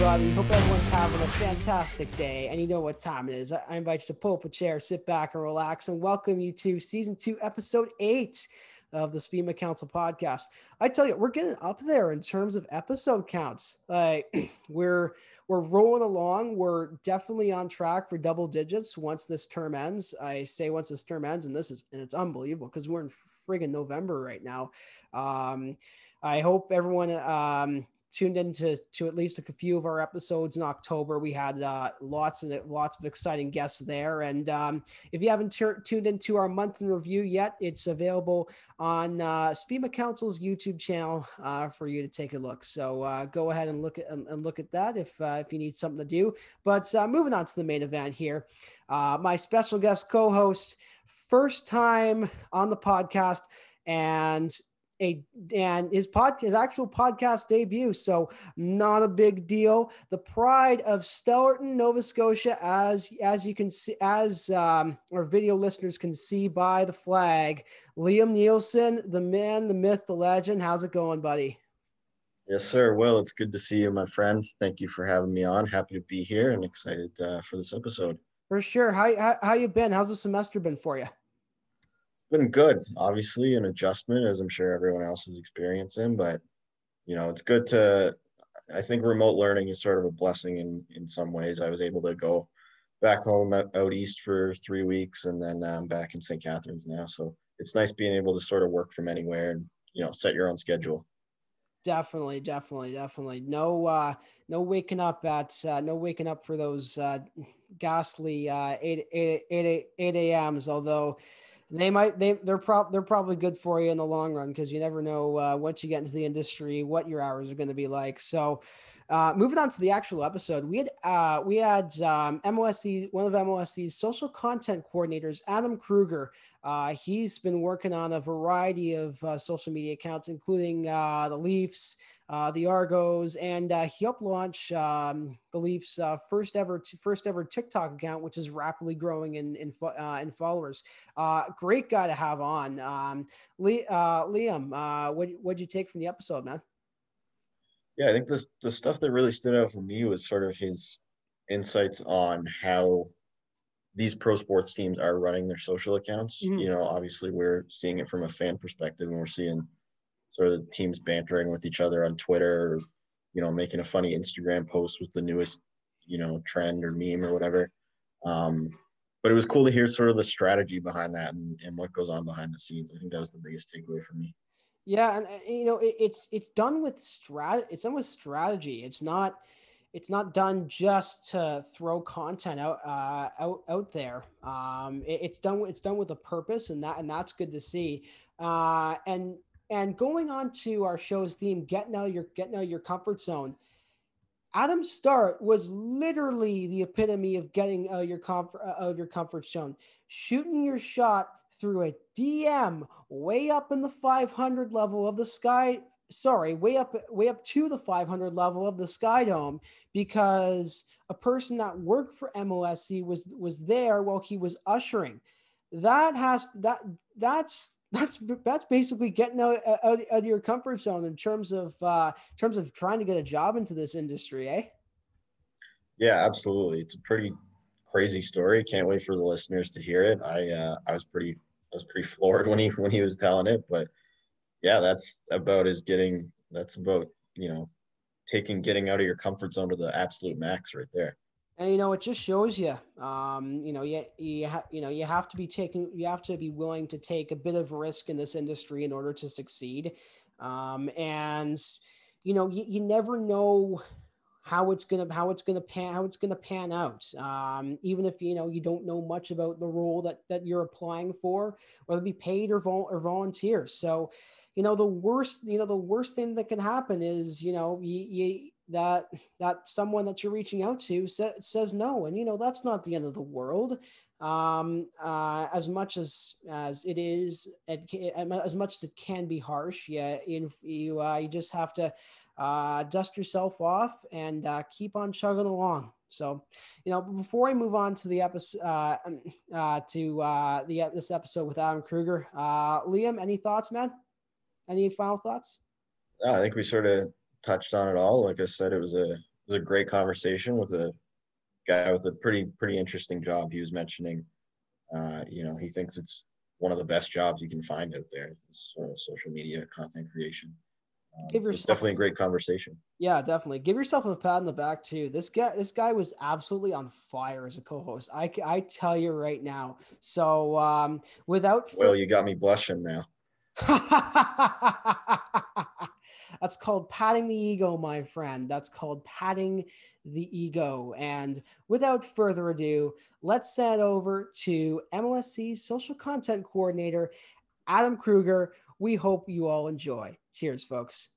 everybody. Hope everyone's having a fantastic day. And you know what time it is. I invite you to pull up a chair, sit back, and relax, and welcome you to season two, episode eight of the SPEMA Council podcast. I tell you, we're getting up there in terms of episode counts. Like we're we're rolling along. We're definitely on track for double digits once this term ends. I say once this term ends, and this is and it's unbelievable because we're in friggin' November right now. Um, I hope everyone um, tuned into to at least a few of our episodes in October. We had uh, lots and lots of exciting guests there. And um, if you haven't t- tuned into our month in review yet, it's available on uh, SPEMA Council's YouTube channel uh, for you to take a look. So uh, go ahead and look at and, and look at that if uh, if you need something to do. But uh, moving on to the main event here, uh, my special guest co-host, first time on the podcast and a and his pod his actual podcast debut so not a big deal. The pride of stellarton nova scotia as as you can see as um, our video listeners can see by the flag. Liam nielsen the man the myth the legend. How's it going buddy? Yes sir. Well it's good to see you my friend. Thank you for having me on. Happy to be here and excited uh, for this episode. For sure. How, how, how you been? How's the semester been for you been good. Obviously, an adjustment, as I'm sure everyone else is experiencing, but you know, it's good to. I think remote learning is sort of a blessing in in some ways. I was able to go back home out east for three weeks, and then I'm back in St. Catharines now. So it's nice being able to sort of work from anywhere and you know set your own schedule. Definitely, definitely, definitely. No, uh, no waking up at uh, no waking up for those uh, ghastly uh, 8, 8, 8, 8 a.m.s. Although they might they they're prob they're probably good for you in the long run because you never know uh, once you get into the industry what your hours are going to be like. So, uh, moving on to the actual episode, we had uh, we had um, MLSE one of MLSE's social content coordinators, Adam Kruger. Uh, he's been working on a variety of uh, social media accounts, including uh, the Leafs, uh, the Argos, and uh, he helped launch um, the Leafs' uh, first ever t- first ever TikTok account, which is rapidly growing in in, uh, in followers. Uh, great guy to have on. Um, Lee, uh, Liam, what what'd you take from the episode, man? Yeah, I think this the stuff that really stood out for me was sort of his insights on how these pro sports teams are running their social accounts. Mm-hmm. You know, obviously we're seeing it from a fan perspective, and we're seeing sort of the teams bantering with each other on Twitter, or, you know, making a funny Instagram post with the newest, you know, trend or meme or whatever. Um, but it was cool to hear sort of the strategy behind that and, and what goes on behind the scenes. I think that was the biggest takeaway for me. Yeah, and you know, it, it's it's done with strat. It's done with strategy. It's not it's not done just to throw content out uh, out out there. Um, it, it's done it's done with a purpose, and that and that's good to see. Uh, and and going on to our show's theme, getting out your getting out your comfort zone. Adam Start was literally the epitome of getting out your comfort uh, of your comfort zone, shooting your shot through a DM way up in the 500 level of the sky. Sorry, way up way up to the 500 level of the Sky Dome because a person that worked for MLSE was was there while he was ushering. That has that that's that's that's basically getting out, out, out of your comfort zone in terms of uh, in terms of trying to get a job into this industry, eh? Yeah, absolutely. It's a pretty crazy story. Can't wait for the listeners to hear it. I uh, I was pretty I was pretty floored when he when he was telling it, but yeah, that's about as getting that's about you know taking getting out of your comfort zone to the absolute max right there and you know it just shows you um, you know you, you, ha- you know you have to be taking you have to be willing to take a bit of risk in this industry in order to succeed. Um, and you know you, you never know how it's gonna how it's gonna pan how it's gonna pan out. Um, even if you know you don't know much about the role that that you're applying for whether it be paid or, vol- or volunteer. So you know the worst you know the worst thing that can happen is you know you, you that that someone that you're reaching out to sa- says no and you know that's not the end of the world. Um, uh, as much as as it is it, as much as it can be harsh yeah you you, uh, you just have to uh, dust yourself off and uh, keep on chugging along. So you know before i move on to the episode uh, um, uh, to uh, the this episode with adam kruger uh, liam any thoughts man? Any final thoughts? I think we sort of touched on it all. Like I said, it was a was a great conversation with a guy with a pretty pretty interesting job. He was mentioning, uh, you know, he thinks it's one of the best jobs you can find out there, sort of social media content creation. Um, Give so it's definitely a great conversation. Yeah, definitely. Give yourself a pat on the back too. This guy, this guy was absolutely on fire as a co-host. I, I tell you right now. So um, without well, you got me blushing now. That's called patting the ego, my friend. That's called patting the ego. And without further ado, let's send over to MLSE's social content coordinator, Adam Kruger. We hope you all enjoy. Cheers, folks.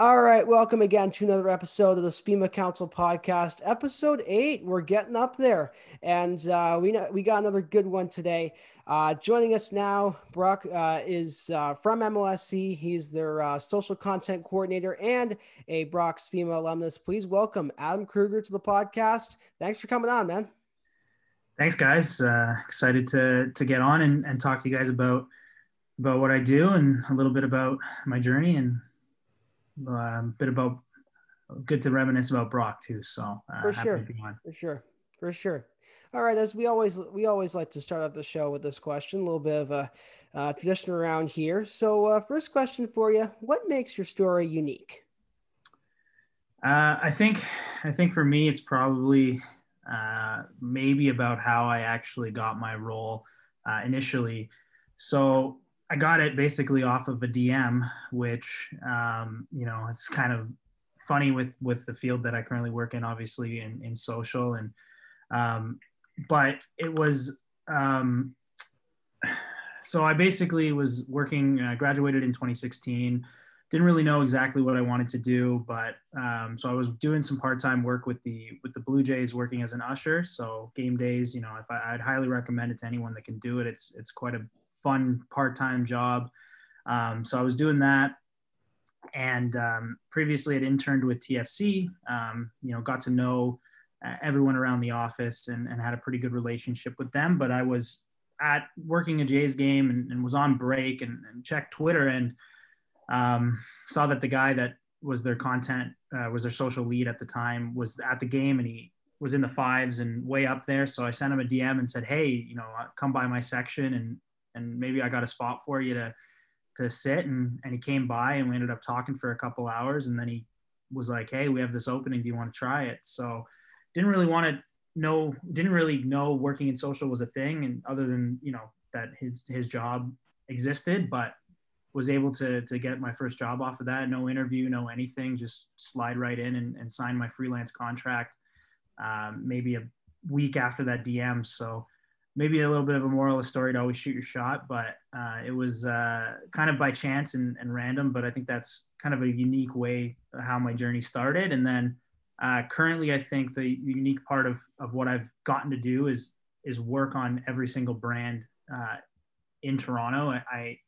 All right, welcome again to another episode of the SPEMA Council podcast, episode eight. We're getting up there, and uh, we we got another good one today. Uh, joining us now, Brock uh, is uh, from MLSE. He's their uh, social content coordinator and a Brock SPIMA alumnus. Please welcome Adam Kruger to the podcast. Thanks for coming on, man. Thanks, guys. Uh, excited to to get on and, and talk to you guys about about what I do and a little bit about my journey and a bit about good to reminisce about Brock too. So uh, for sure, for sure, for sure. All right, as we always we always like to start off the show with this question, a little bit of a uh, tradition around here. So, uh, first question for you: What makes your story unique? Uh, I think I think for me, it's probably uh, maybe about how I actually got my role uh, initially. So I got it basically off of a DM, which um, you know it's kind of funny with with the field that I currently work in, obviously in in social and um, but it was um, so I basically was working. I graduated in 2016. Didn't really know exactly what I wanted to do, but um, so I was doing some part-time work with the with the Blue Jays, working as an usher. So game days, you know, if I, I'd highly recommend it to anyone that can do it. It's it's quite a fun part-time job. Um, so I was doing that, and um, previously I'd interned with TFC. Um, you know, got to know uh, everyone around the office and, and had a pretty good relationship with them. But I was at working a Jays game and, and was on break and, and checked Twitter and um, saw that the guy that was their content uh, was their social lead at the time was at the game and he was in the fives and way up there. So I sent him a DM and said, Hey, you know, uh, come by my section and, and maybe I got a spot for you to, to sit. And, and he came by and we ended up talking for a couple hours. And then he was like, Hey, we have this opening. Do you want to try it? So didn't really want to know, didn't really know working in social was a thing. And other than, you know, that his, his job existed, but was able to, to get my first job off of that. No interview, no anything, just slide right in and, and sign my freelance contract. Um, maybe a week after that DM. So maybe a little bit of a moral of the story to always shoot your shot, but uh, it was uh, kind of by chance and, and, random. But I think that's kind of a unique way how my journey started. And then uh, currently, I think the unique part of, of what I've gotten to do is is work on every single brand uh, in Toronto. I, I,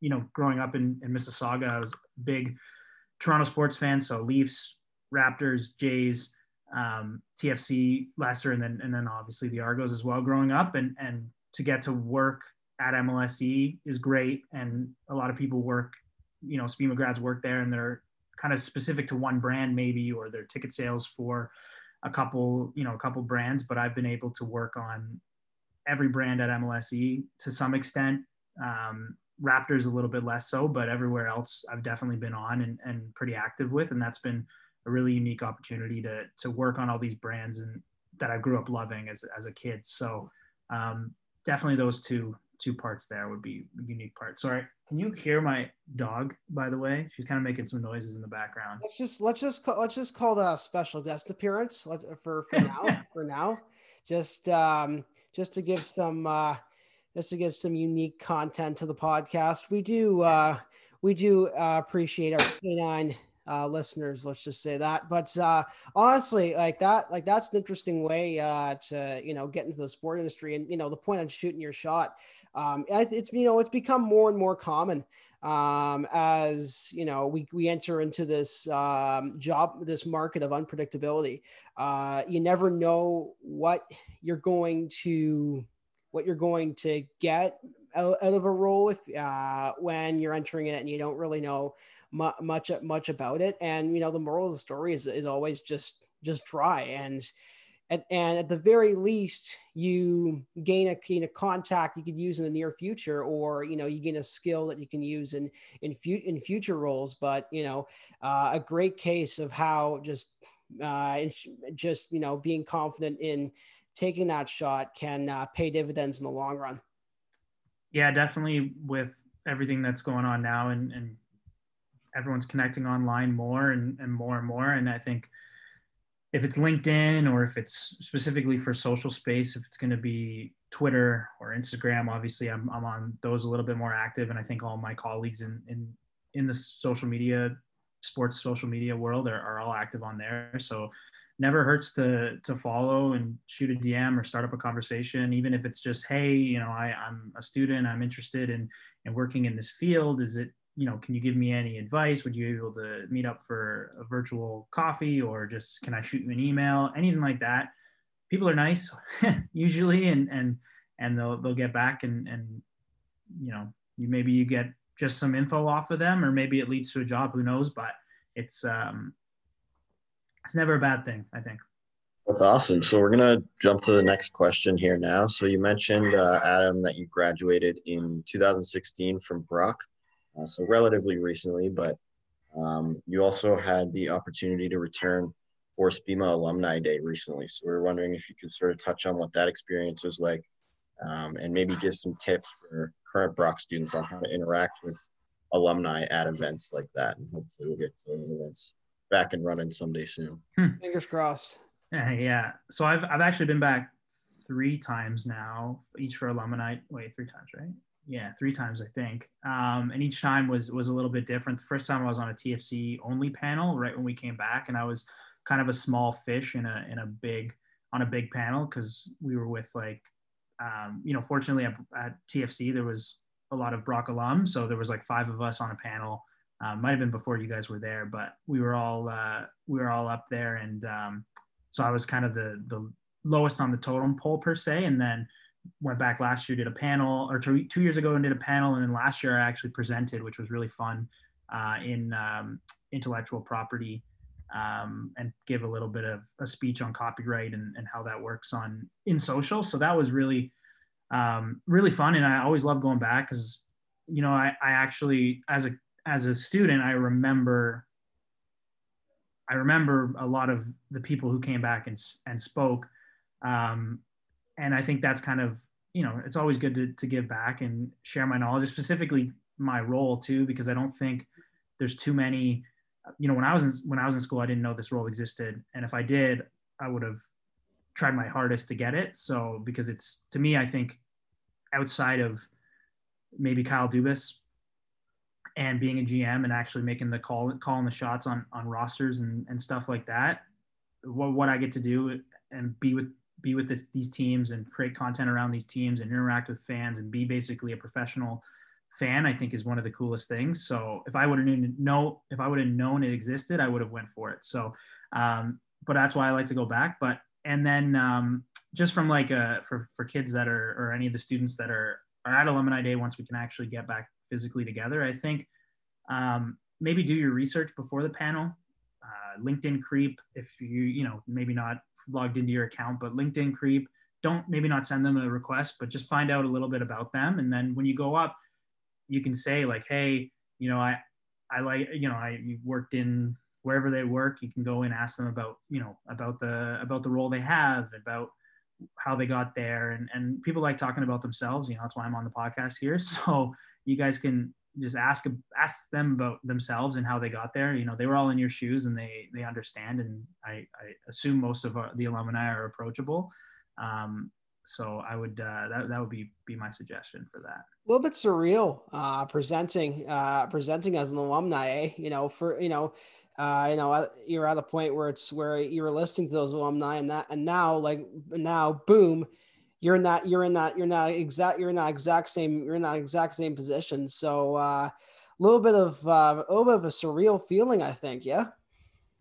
you know, growing up in, in Mississauga, I was a big Toronto sports fan. So Leafs, Raptors, Jays, um, TFC, Lesser, and then and then obviously the Argos as well. Growing up, and and to get to work at MLSE is great, and a lot of people work, you know, SPIMA grads work there, and they're kind of specific to one brand maybe or their ticket sales for a couple you know a couple brands. But i've been able to work on every brand at mlse to some extent. Um, raptors a little bit less so but everywhere else i've definitely been on and, and pretty active with. And that's been a really unique opportunity to to work on all these brands and that i grew up loving as, as a kid so um, definitely those two two parts there would be unique parts. Sorry, can you hear my dog? By the way, she's kind of making some noises in the background. Let's just let's just call, let's just call that a special guest appearance for for now. for now, just um, just to give some uh, just to give some unique content to the podcast. We do uh, we do uh, appreciate our canine uh, listeners. Let's just say that. But uh, honestly, like that, like that's an interesting way uh, to you know get into the sport industry. And you know, the point on shooting your shot um, it's you know it's become more and more common um, as you know we, we enter into this um, job this market of unpredictability uh, you never know what you're going to what you're going to get out, out of a role if uh, when you're entering it and you don't really know mu- much much about it. And you know, the moral of the story is is always just just try and. At, and at the very least, you gain a, gain a contact you could use in the near future, or you know you gain a skill that you can use in in, fu- in future roles. But you know, uh, a great case of how just uh, just you know being confident in taking that shot can uh, pay dividends in the long run. Yeah, definitely. With everything that's going on now, and, and everyone's connecting online more and, and more and more, and I think if it's LinkedIn or if it's specifically for social space, if it's going to be Twitter or Instagram, obviously I'm, I'm on those a little bit more active. And I think all my colleagues in, in, in the social media sports social media world are, are all active on there. So never hurts to to follow and shoot a DM or start up a conversation, even if it's just, hey, you know, I, I'm a student, I'm interested in in working in this field. Is it, you know, can you give me any advice? Would you be able to meet up for a virtual coffee or just can I shoot you an email? Anything like that. People are nice usually and and and they'll they'll get back and and you know, you maybe you get just some info off of them, or maybe it leads to a job. Who knows? But it's um, it's never a bad thing. I think. That's awesome. So we're gonna jump to the next question here now. So you mentioned uh, Adam that you graduated in 2016 from Brock, uh, so relatively recently, but um, you also had the opportunity to return for SPIMA Alumni Day recently. So we are wondering if you could sort of touch on what that experience was like, um, and maybe give some tips for current Brock students on how to interact with alumni at events like that. And hopefully we'll get to those events back and running someday soon. Hmm. Fingers crossed. Yeah, yeah. So I've I've actually been back three times now, each for alumni. Wait, three times, right? Yeah, three times I think. Um, and each time was was a little bit different. The first time I was on a TFC only panel right when we came back, and I was kind of a small fish in a in a big on a big panel because we were with like um, you know, fortunately at, at, TFC there was a lot of Brock alums, so there was like five of us on a panel. Um, might have been before you guys were there, but we were all uh, we were all up there, and um, so I was kind of the the lowest on the totem pole per se, and then went back last year did a panel or two, two years ago and did a panel and then last year i actually presented which was really fun uh, in um, intellectual property um, and give a little bit of a speech on copyright and, and how that works on in social. So that was really, um, really fun. And I always love going back because, you know, I, I actually, as a, as a student, I remember, I remember a lot of the people who came back and, and spoke. Um, and I think that's kind of, you know, it's always good to, to give back and share my knowledge, specifically my role too, because I don't think there's too many, you know, when I was in, when I was in school, I didn't know this role existed, and if I did, I would have tried my hardest to get it. So because it's to me, I think outside of maybe Kyle Dubas and being a GM and actually making the call, calling the shots on on rosters and and stuff like that, what what I get to do and be with be with this, these teams and create content around these teams and interact with fans and be basically a professional fan, I think is one of the coolest things. So if I would have known, know, if I would have known it existed, I would have went for it. So, um, but that's why I like to go back. But and then um, just from like a, uh, for for kids that are or any of the students that are are at alumni day once we can actually get back physically together, I think um, maybe do your research before the panel. Uh, LinkedIn creep if you you know maybe not logged into your account, but LinkedIn creep. Don't maybe not send them a request, but just find out a little bit about them, and then when you go up you can say like, hey, you know, I I like you know I worked in wherever they work. You can go and ask them about you know about the about the role they have, about how they got there, and and people like talking about themselves. You know, that's why I'm on the podcast here. So you guys can just ask ask them about themselves and how they got there. You know, they were all in your shoes and they they understand. And I, I assume most of our, the alumni are approachable. Um, so I would uh, that that would be be my suggestion for that. A little bit surreal uh, presenting uh, presenting as an alumni. Eh? You know, for you know, uh, you know, you're at a point where it's where you're listening to those alumni, and that and now like now, boom, you're in that you're in that you're not exact you're in that exact same you're in that exact same position. So uh, a little bit of uh, a little bit of a surreal feeling, I think. Yeah.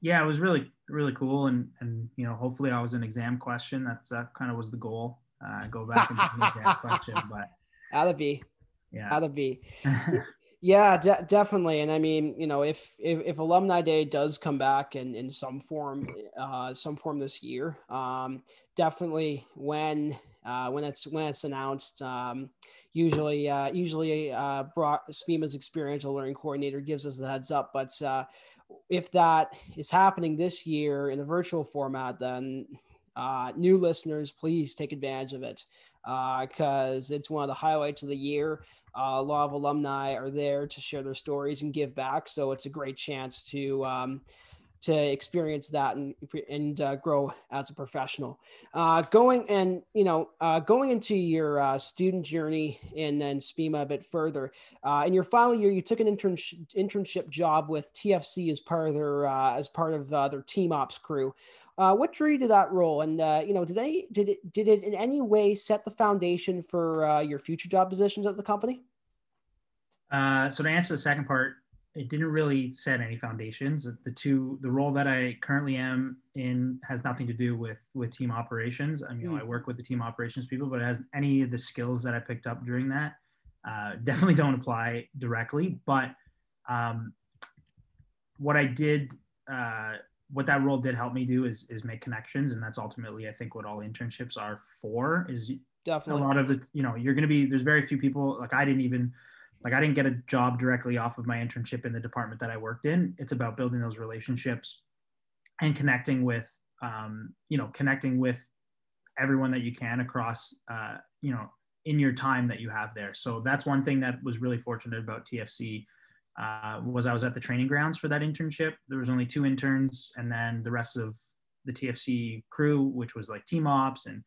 Yeah, it was really really cool, and and you know, hopefully, I was an exam question. That's that kind of was the goal uh, go back and that question. But that'd be Yeah. Gotta be. yeah, de- definitely. And I mean, you know, if, if, if alumni day does come back in, in some form, uh, some form this year, um, definitely when, uh, when it's, when it's announced, um, usually, uh, usually, uh, Brock SPEMA's experiential learning coordinator gives us the heads up, but, uh, if that is happening this year in the virtual format, then uh, new listeners, please take advantage of it because uh, it's one of the highlights of the year. A lot of alumni are there to share their stories and give back, so it's a great chance to um, to experience that and and uh, grow as a professional. Uh, going and you know uh, going into your uh, student journey and then SPEMA a bit further. Uh, in your final year, you took an internship job with TFC as part of their uh, as part of their team ops crew. what drew you to that role, and you know, did they did it did it in any way set the foundation for your future job positions at the company? so to answer the second part, it didn't really set any foundations. The two, the role that I currently am in has nothing to do with with team operations. I mean, mm. I work with the team operations people, but it has any of the skills that I picked up during that uh, definitely don't apply directly. But um, what I did, uh, what that role did help me do is is make connections, and that's ultimately I think what all internships are for. Is definitely a lot of the, You know, you're going to be there's very few people like I didn't even like I didn't get a job directly off of my internship in the department that I worked in. It's about building those relationships and connecting with, um, you know, connecting with everyone that you can across, uh, you know, in your time that you have there. So that's one thing that was really fortunate about TFC uh, was I was at the training grounds for that internship. There was only two interns, and then the rest of the TFC crew, which was like team ops and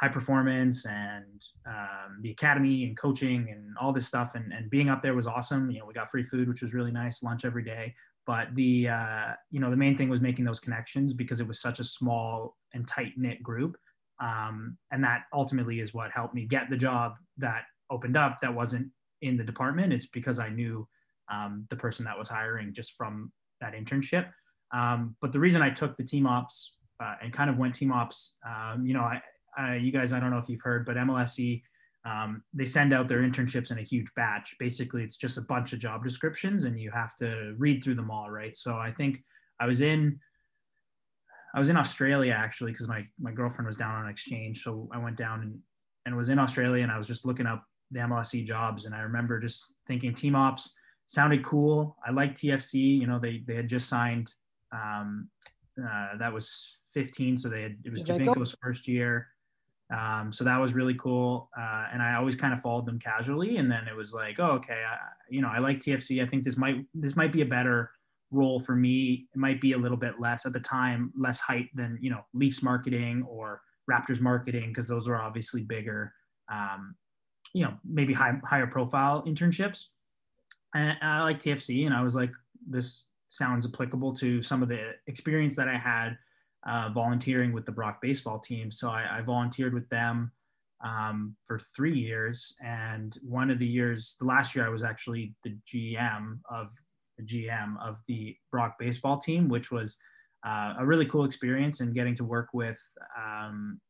high performance and um, the academy and coaching and all this stuff. And, and being up there was awesome. You know we got free food which was really nice lunch every day. But the uh, you know the main thing was making those connections because it was such a small and tight knit group. Um, and that ultimately is what helped me get the job that opened up that wasn't in the department. It's because i knew um, the person that was hiring just from that internship. Um, but the reason i took the team ops uh, and kind of went team ops um, you know I, uh, you guys, I don't know if you've heard, but MLSE, um, they send out their internships in a huge batch. Basically, it's just a bunch of job descriptions, and you have to read through them all, right? So I think I was in, I was in Australia actually because my my girlfriend was down on exchange, so I went down and and was in Australia, and I was just looking up the MLSE jobs, and I remember just thinking team ops sounded cool. I liked TFC. You know, they they had just signed. Um, uh, that was 15, so they had it was Giovinco's first year. Um, so that was really cool. Uh, and I always kind of followed them casually. And then it was like, oh, okay, I, you know, I like TFC. I think this might this might be a better role for me. It might be a little bit less at the time, less hype than you know Leafs marketing or Raptors marketing because those were obviously bigger, um, you know, maybe high, higher profile internships. And I like TFC, and I was like, this sounds applicable to some of the experience that I had uh, volunteering with the Brock baseball team. So I, I volunteered with them um, for three years. And one of the years, the last year, I was actually the GM of the GM of the Brock baseball team, which was uh, a really cool experience and getting to work with um,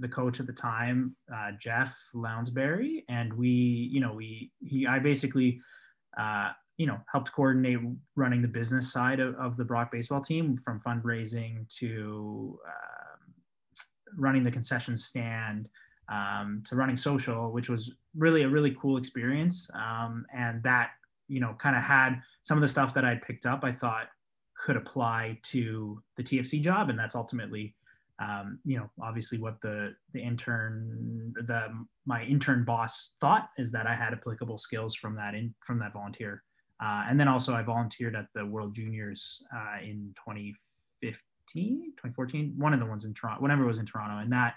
the coach at the time, uh, Jeff Lounsbury. And we, you know, we, he, I basically, uh, you know, helped coordinate running the business side of, of the Brock baseball team from fundraising to um, running the concession stand um, to running social, which was really a really cool experience. Um, and that, you know, kind of had some of the stuff that I'd picked up, I thought could apply to the TFC job. And that's ultimately, um, you know, obviously what the, the intern, the, my intern boss thought is that I had applicable skills from that in, from that volunteer uh, and then also I volunteered at the World Juniors uh, in 2015, 2014, one of the ones in Toronto, whenever it was in Toronto. And that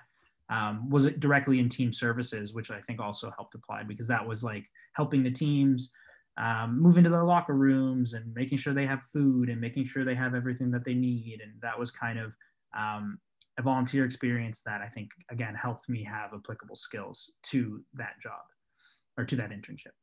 um, was directly in team services, which I think also helped apply because that was like helping the teams um, move into their locker rooms and making sure they have food and making sure they have everything that they need. And that was kind of um, a volunteer experience that I think, again, helped me have applicable skills to that job or to that internship.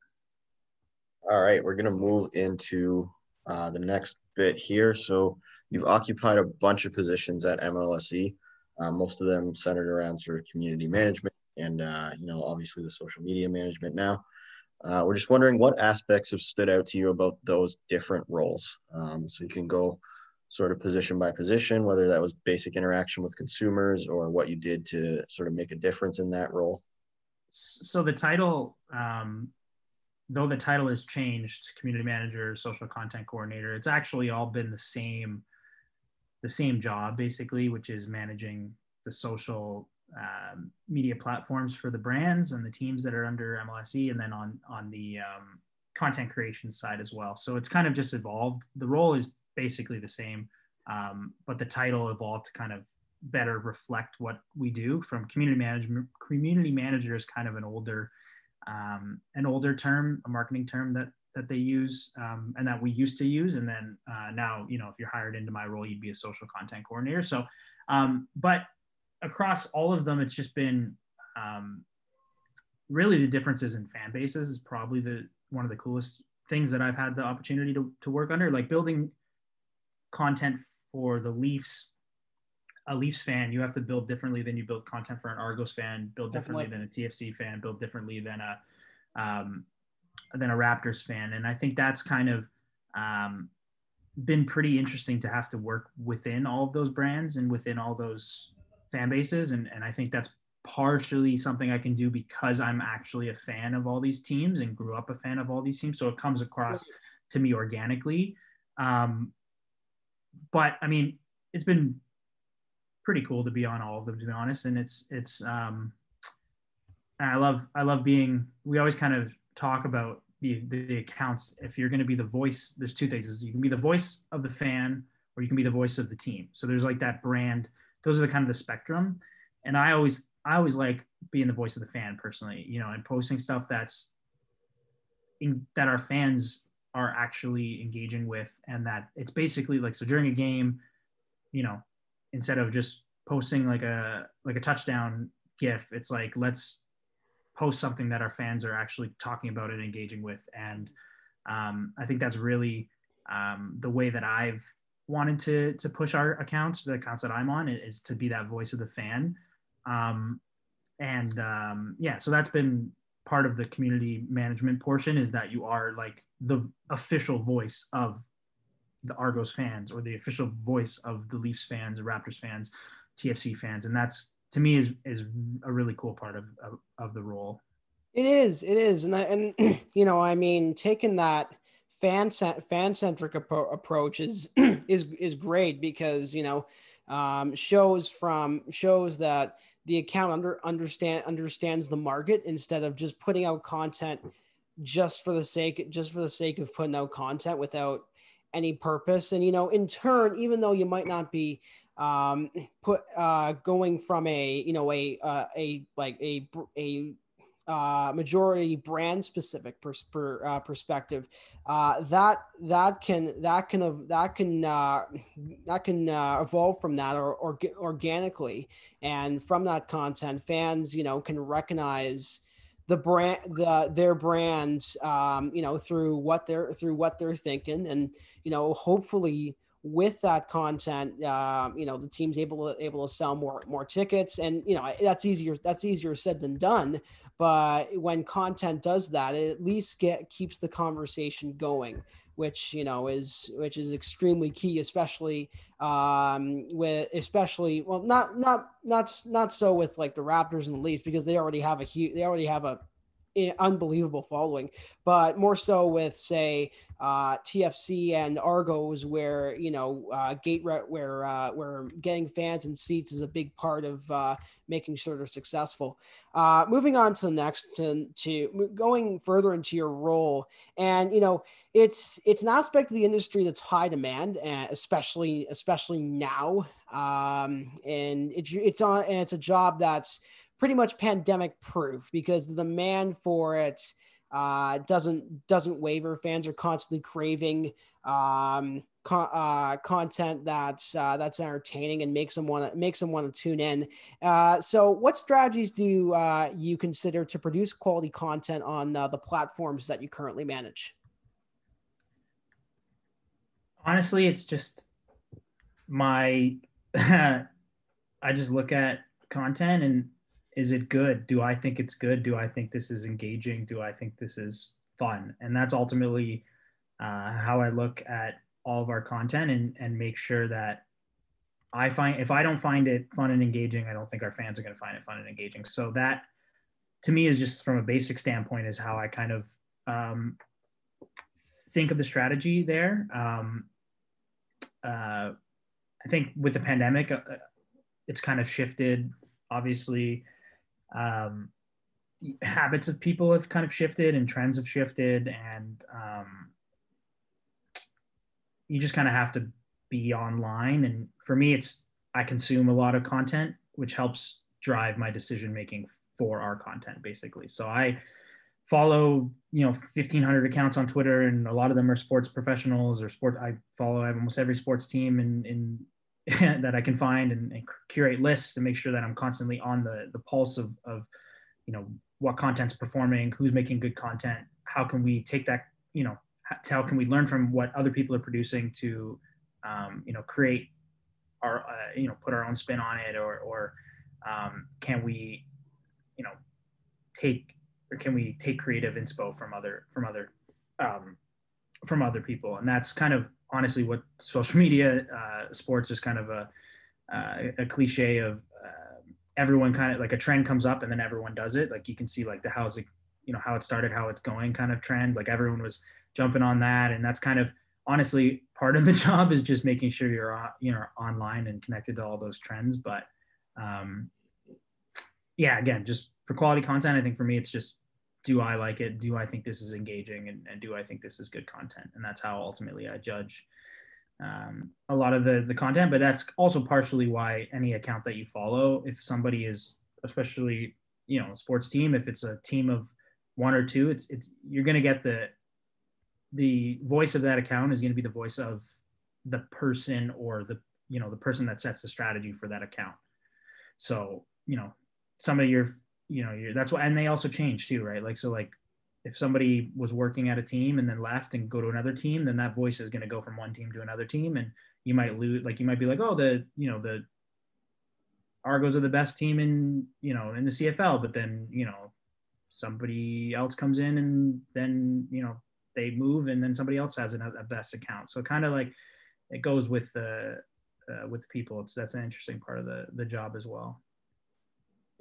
All right, we're going to move into uh, the next bit here. So you've occupied a bunch of positions at MLSE, uh, most of them centered around sort of community management and, uh, you know, obviously the social media management now. Uh, we're just wondering what aspects have stood out to you about those different roles. Um, so you can go sort of position by position, whether that was basic interaction with consumers or what you did to sort of make a difference in that role. So the title, um, though the title has changed, community manager, social content coordinator, it's actually all been the same, the same job basically, which is managing the social um, media platforms for the brands and the teams that are under MLSE, and then on on the um, content creation side as well. So it's kind of just evolved. The role is basically the same, um, but the title evolved to kind of better reflect what we do. From community management, community manager is kind of an older um, an older term, a marketing term that that they use um, and that we used to use. And then uh, now, you know, if you're hired into my role, you'd be a social content coordinator. So, um, but across all of them, it's just been um, really the differences in fan bases is probably the one of the coolest things that I've had the opportunity to, to work under. Like building content for the Leafs, a Leafs fan, you have to build differently than you build content for an Argos fan, build differently Definitely. than a TFC fan, build differently than a um, than a Raptors fan. And I think that's kind of um, been pretty interesting to have to work within all of those brands and within all those fan bases. And, and I think that's partially something I can do because I'm actually a fan of all these teams and grew up a fan of all these teams. So it comes across to me organically. Um, but I mean, it's been pretty cool to be on all of them, to be honest. And it's, it's, um, I love, I love being, we always kind of talk about the, the accounts. If you're going to be the voice, there's two things you can be the voice of the fan or you can be the voice of the team. So there's like that brand those are the kind of the spectrum and i always i always like being the voice of the fan personally you know and posting stuff that's in, that our fans are actually engaging with and that it's basically like so during a game you know instead of just posting like a like a touchdown gif it's like let's post something that our fans are actually talking about and engaging with and um, i think that's really um, the way that i've wanted to to push our accounts, the accounts that I'm on, is to be that voice of the fan. Um, and um, yeah, so that's been part of the community management portion is that you are like the official voice of the Argos fans or the official voice of the Leafs fans, the Raptors fans, TFC fans, and that's to me is is a really cool part of of, of the role. It is, it is, and I, and you know, I mean, taking that fan fan centric appro- approach is is is great because you know um, shows from shows that the account under understand understands the market instead of just putting out content just for the sake just for the sake of putting out content without any purpose. And you know in turn even though you might not be um put uh going from a you know a uh, a like a a uh, majority brand specific pers- per, uh, perspective uh, that that can that can that can uh, that can uh, evolve from that or, or organically. And from that content fans you know can recognize the brand the their brands um, you know through what they're through what they're thinking. And you know hopefully with that content, uh, you know, the team's able to able to sell more more tickets, and you know that's easier that's easier said than done. But when content does that, it at least get keeps the conversation going, which you know is which is extremely key, especially um, with especially well not not not not so with like the Raptors and the Leafs because they already have a huge they already have a unbelievable following, but more so with say uh, TFC and Argos, where you know uh, gate re- where uh, where getting fans and seats is a big part of uh, making sure they're successful. Uh, moving on to the next to, to going further into your role, and you know it's it's an aspect of the industry that's high demand, and especially especially now, um, and it's it's on and it's a job that's pretty much pandemic proof because the demand for it uh, doesn't doesn't waver. Fans are constantly craving um, uh, content that's uh, that's entertaining and makes them want to makes them want to tune in. Uh, so, what strategies do uh, you consider to produce quality content on uh, the platforms that you currently manage? Honestly, it's just my. I just look at content and is it good? Do I think it's good? Do I think this is engaging? Do I think this is fun? And that's ultimately uh, how I look at all of our content and and make sure that I find if I don't find it fun and engaging, I don't think our fans are going to find it fun and engaging. So that to me is just from a basic standpoint is how I kind of um, think of the strategy there. Um, uh, I think with the pandemic, uh, it's kind of shifted. Obviously, um, habits of people have kind of shifted and trends have shifted, and um, you just kind of have to be online. And for me, it's I consume a lot of content, which helps drive my decision making for our content, basically. So I follow you know 1500 accounts on twitter and a lot of them are sports professionals or sport i follow almost every sports team in, in that i can find and, and, curate lists and make sure that i'm constantly on the the pulse of, of you know what content's performing who's making good content how can we take that you know how can we learn from what other people are producing to um, you know create our uh, you know put our own spin on it or or um, can we you know take or can we take creative inspo from other from other um, from other people. And that's kind of honestly what social media uh, sports is kind of a uh, a cliche of uh, everyone kind of like a trend comes up and then everyone does it. Like you can see like the how's it you know how it started how it's going kind of trend. Like everyone was jumping on that. And that's kind of honestly part of the job is just making sure you're you know online and connected to all those trends. But um, yeah again just for quality content i think for me it's just do I like it? Do I think this is engaging? And, and do I think this is good content? And that's how ultimately I judge um, a lot of the, the content. But that's also partially why any account that you follow, if somebody is, especially, you know, sports team, if it's a team of one or two, it's, it's, you're going to get the, the voice of that account is going to be the voice of the person or the, you know, the person that sets the strategy for that account. So, you know, some of your you know, that's why, and they also change too, right? Like, so like if somebody was working at a team and then left and go to another team, then that voice is going to go from one team to another team. And you might lose, like, you might be like, oh, the, you know, the Argos are the best team in, you know, in the CFL, but then, you know, somebody else comes in and then, you know, they move and then somebody else has a, a best account. So kind of like, it goes with the, uh, with the people. It's, that's an interesting part of the, the job as well.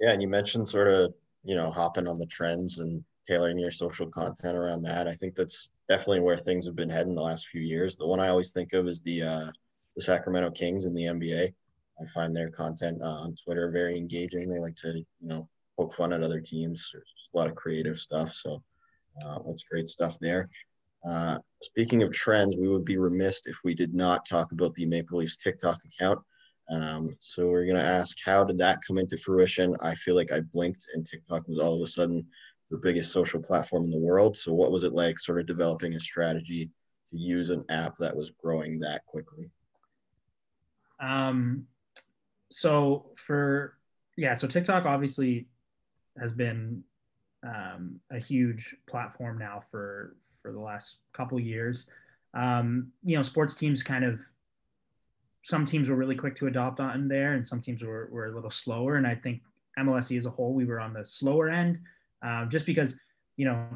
Yeah, and you mentioned sort of you know hopping on the trends and tailoring your social content around that. I think that's definitely where things have been heading the last few years. The one I always think of is the uh, the Sacramento Kings in the NBA. I find their content uh, on Twitter very engaging. They like to you know poke fun at other teams. There's a lot of creative stuff, so uh, that's great stuff there. Uh, speaking of trends, we would be remiss if we did not talk about the Maple Leafs TikTok account. Um, so we're gonna ask, how did that come into fruition? I feel like I blinked and TikTok was all of a sudden the biggest social platform in the world. So what was it like, sort of developing a strategy to use an app that was growing that quickly? Um, so for yeah, so TikTok obviously has been um, a huge platform now for for the last couple years. Um, you know, sports teams kind of some teams were really quick to adopt on there, and some teams were, were a little slower. And I think MLSE as a whole, we were on the slower end, uh, just because you know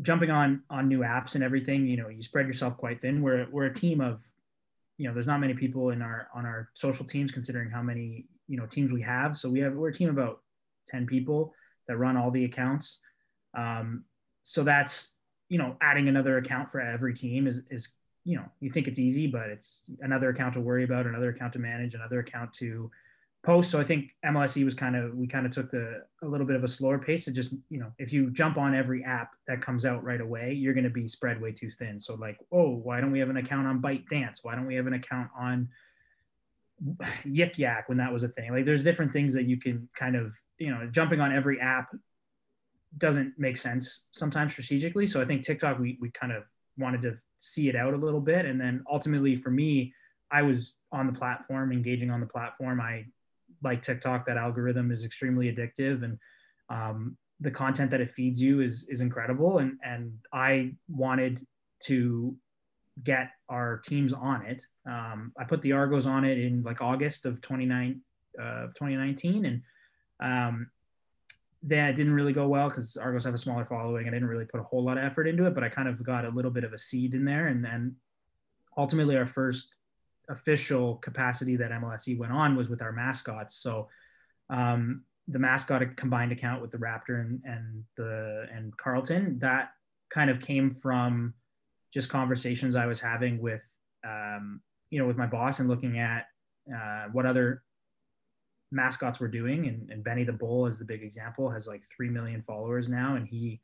jumping on on new apps and everything. You know, you spread yourself quite thin. We're we're a team of you know, there's not many people in our on our social teams considering how many you know teams we have. So we have we're a team of about ten people that run all the accounts. Um, so that's you know adding another account for every team is is you know you think it's easy but it's another account to worry about another account to manage another account to post. So i think mlse was kind of we kind of took the a little bit of a slower pace to just you know if you jump on every app that comes out right away you're going to be spread way too thin. So like oh why don't we have an account on ByteDance? Why don't we have an account on yik yak when that was a thing? Like there's different things that you can kind of you know jumping on every app doesn't make sense sometimes strategically. So i think tiktok we, we kind of wanted to see it out a little bit. And then ultimately for me, I was on the platform, engaging on the platform. I like TikTok, that algorithm is extremely addictive and um, the content that it feeds you is, is incredible. And, and I wanted to get our teams on it. Um, I put the Argos on it in like August of 29, uh, 2019. And um, that didn't really go well because Argos have a smaller following. I didn't really put a whole lot of effort into it, but I kind of got a little bit of a seed in there. And then ultimately, our first official capacity that MLSE went on was with our mascots. So um, the mascot combined account with the Raptor and, and the and Carlton that kind of came from just conversations I was having with um, you know with my boss and looking at uh, what other mascots were doing and, and Benny the Bull is the big example has like 3 million followers now and he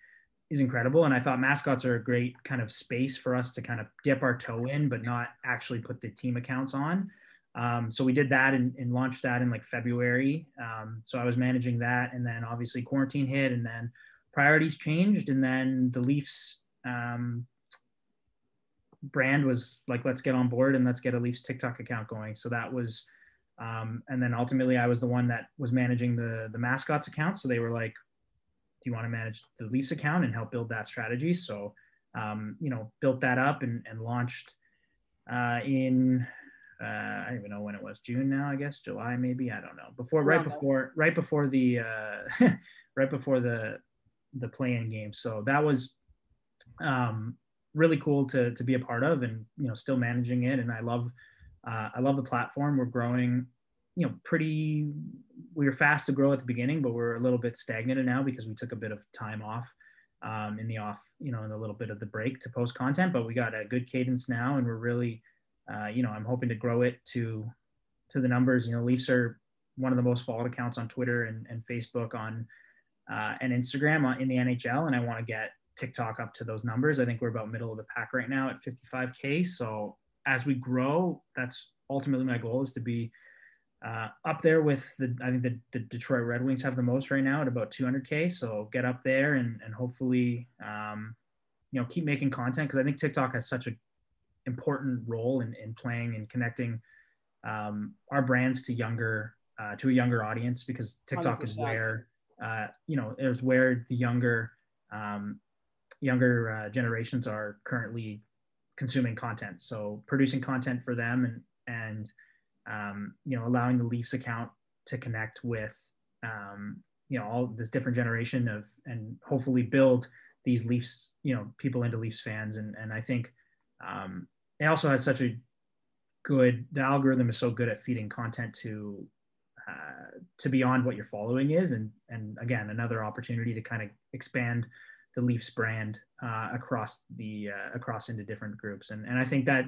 is incredible and I thought mascots are a great kind of space for us to kind of dip our toe in but not actually put the team accounts on um, so we did that and, and, launched that in like February. Um, so I was managing that, and then obviously quarantine hit, and then priorities changed, and then the Leafs um, brand was like, let's get on board and let's get a Leafs TikTok account going. So that was, um, and then ultimately I was the one that was managing the the mascots account. So they were like, do you want to manage the Leafs account and help build that strategy? So um, you know, built that up and, and launched uh, in uh, I don't even know when it was June now I guess July maybe I don't know before right before right before the uh, right before the the play-in game so that was um, really cool to to be a part of and you know still managing it and I love uh, I love the platform we're growing you know pretty we were fast to grow at the beginning but we're a little bit stagnant now because we took a bit of time off um, in the off you know in a little bit of the break to post content but we got a good cadence now and we're really uh, you know, I'm hoping to grow it to to the numbers. You know, Leafs are one of the most followed accounts on Twitter and, and Facebook on uh, and Instagram in the NHL, and I want to get TikTok up to those numbers. I think we're about middle of the pack right now at 55k. So as we grow, that's ultimately my goal is to be uh, up there with the. I think the, the, Detroit Red Wings have the most right now at about 200k. So get up there and and hopefully, um, you know, keep making content because I think TikTok has such a important role in, in playing and connecting um, our brands to younger uh, to a younger audience because TikTok 100%. is where uh, you know is where the younger um, younger uh, generations are currently consuming content. So producing content for them and and um, you know allowing the Leafs account to connect with um, you know all this different generation of and hopefully build these Leafs you know people into Leafs fans and and I think um, it also has such a good the algorithm is so good at feeding content to uh, to beyond what your following is and and again another opportunity to kind of expand the leafs brand uh, across the uh, across into different groups. And and i think that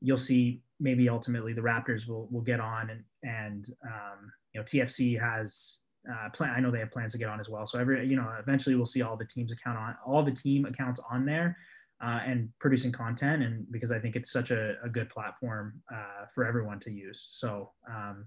you'll see maybe ultimately the raptors will will get on and and um, you know tfc has uh, plan i know they have plans to get on as well. So every you know eventually we'll see all the teams account on all the team accounts on there uh, and producing content. And because i think it's such a, a good platform uh, for everyone to use. So um,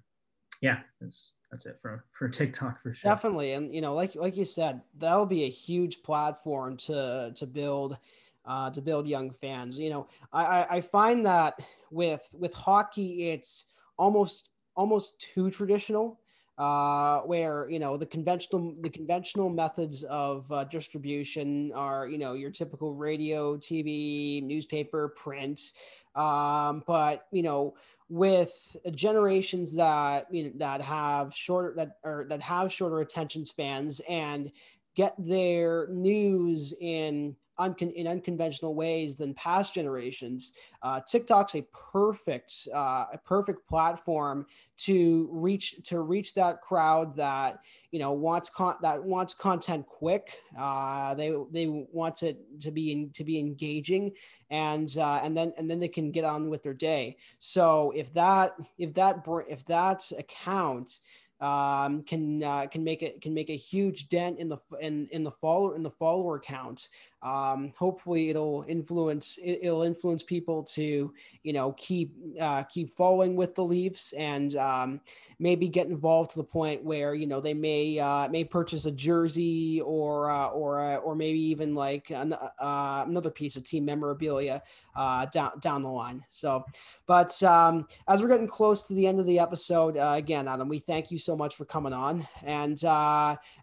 yeah that's, that's it for for tiktok for sure. Definitely. And you know like like you said that'll be a huge platform to to build uh, to build young fans. You know I, I find that with with hockey it's almost almost too traditional uh, where you know the conventional the conventional methods of uh, distribution are you know your typical radio, TV, newspaper, print, um, but you know with generations that you know, that have shorter that or that have shorter attention spans and get their news in uncon- in unconventional ways than past generations. Uh, TikTok's a perfect uh, a perfect platform to reach to reach that crowd that you know wants con- that wants content quick. Uh, they they want it to be in, to be engaging, and uh, and then and then they can get on with their day. So if that if that if that account um, can uh, can make it can make a huge dent in the in in the follower in the follower count. Um, hopefully, it'll influence it, will influence people to you know keep uh, keep following with the Leafs and um, maybe get involved to the point where you know they may uh, may purchase a jersey or uh, or uh, or maybe even like an, uh, another piece of team memorabilia uh, down down the line. So, but um, as we're getting close to the end of the episode, again, Adam, we thank you so much for coming on. And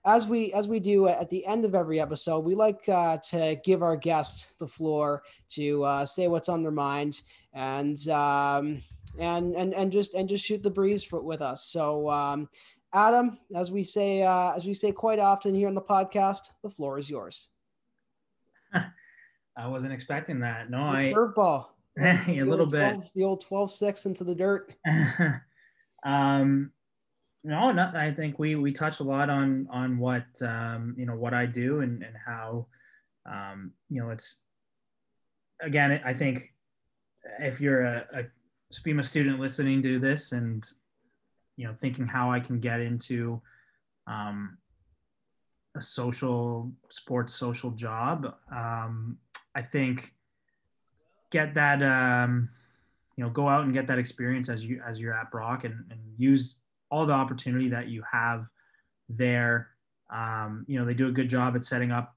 as we as we do at the end of every episode, we like uh, to give our guests the floor to uh, say what's on their mind and um, and and and just and just shoot the breeze for, with us. So. Um, Adam, as we say, uh, as we say quite often here on the podcast, the floor is yours. I wasn't expecting that. No, I curveball. a little 12, bit. The old 12-6 into the dirt. um, no, not, I think we we touched a lot on on what um, you know what I do and and how um, you know it's again I think if you're a, a SPEMA student listening to this and you know thinking how I can get into um, a social sports social job, um, I think get that um, you know go out and get that experience as you as you're at Brock and, and use all the opportunity that you have there. Um, you know, they do a good job at setting up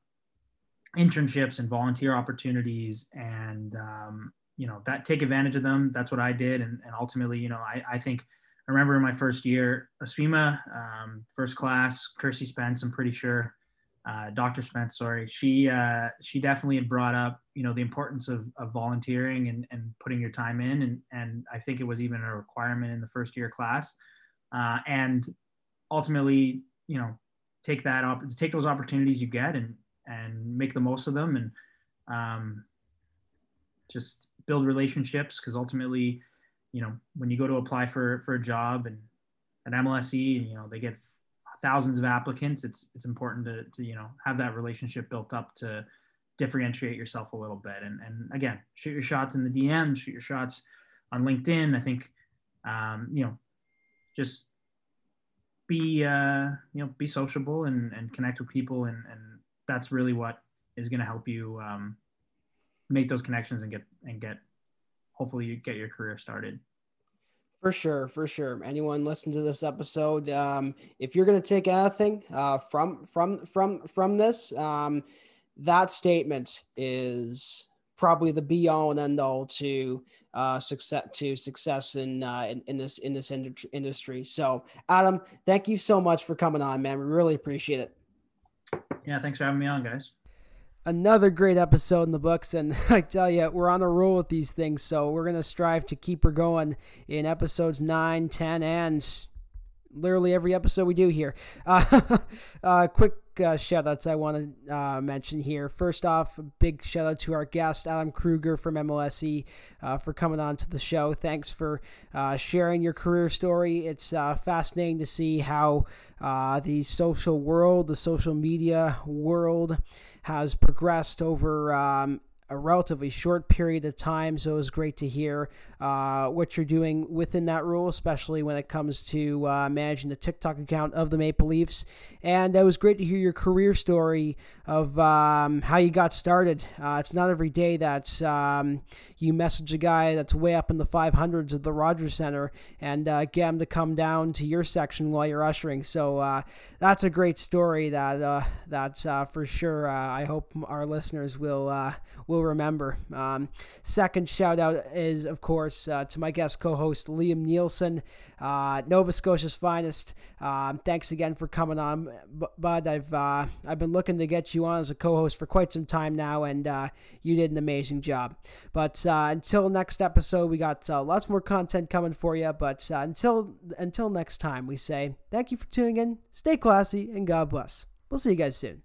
internships and volunteer opportunities and, um, you know, that take advantage of them. That's what I did. And, and ultimately, you know, I, I think I remember in my first year, ASFEMA, um, first class, Kirsty Spence, I'm pretty sure, uh, Dr. Spence, sorry, she, uh, she definitely had brought up, you know, the importance of, of volunteering and, and putting your time in. And, and I think it was even a requirement in the first year class uh, and ultimately, you know, take that up, take those opportunities you get and and make the most of them, and um, just build relationships. Because ultimately, you know, when you go to apply for for a job and at MLSE, and you know, they get thousands of applicants. It's it's important to to you know have that relationship built up to differentiate yourself a little bit. And and again, shoot your shots in the DMs, shoot your shots on LinkedIn. I think um, you know just be uh, you know be sociable and, and connect with people and, and that's really what is going to help you um, make those connections and get and get hopefully you get your career started for sure for sure anyone listen to this episode um, if you're going to take anything uh, from from from from this um, that statement is probably the be all and end all to uh, success to success in, uh, in, in this in this industry. So, Adam, thank you so much for coming on, man. We really appreciate it. Yeah, thanks for having me on, guys. Another great episode in the books, and I tell you, we're on a roll with these things. So we're gonna strive to keep her going in episodes 9, 10, and literally every episode we do here. Uh, uh, quick uh, shout outs I want to uh, mention here. First off, a big shout out to our guest, Adam Kruger from MLSE, uh, for coming on to the show. Thanks for uh, sharing your career story. It's uh, fascinating to see how uh, the social world, the social media world, has progressed over um, a relatively short period of time. So it was great to hear uh, what you're doing within that rule, especially when it comes to uh, managing the TikTok account of the Maple Leafs. And it was great to hear your career story of um, how you got started. Uh, it's not every day that um, you message a guy that's way up in the 500s at the Rogers Center and uh, get him to come down to your section while you're ushering. So uh, that's a great story that uh, that for sure I hope our listeners will will remember. Um, second shout out is of course course, uh, to my guest co host, Liam Nielsen, uh, Nova Scotia's finest. Um, thanks again for coming on, Bud. I've, uh, I've been looking to get you on as a co host for quite some time now, and uh, you did an amazing job. But uh, until next episode, we got uh, lots more content coming for you. But until, until next time, we say thank you for tuning in, stay classy, and God bless. We'll see you guys soon.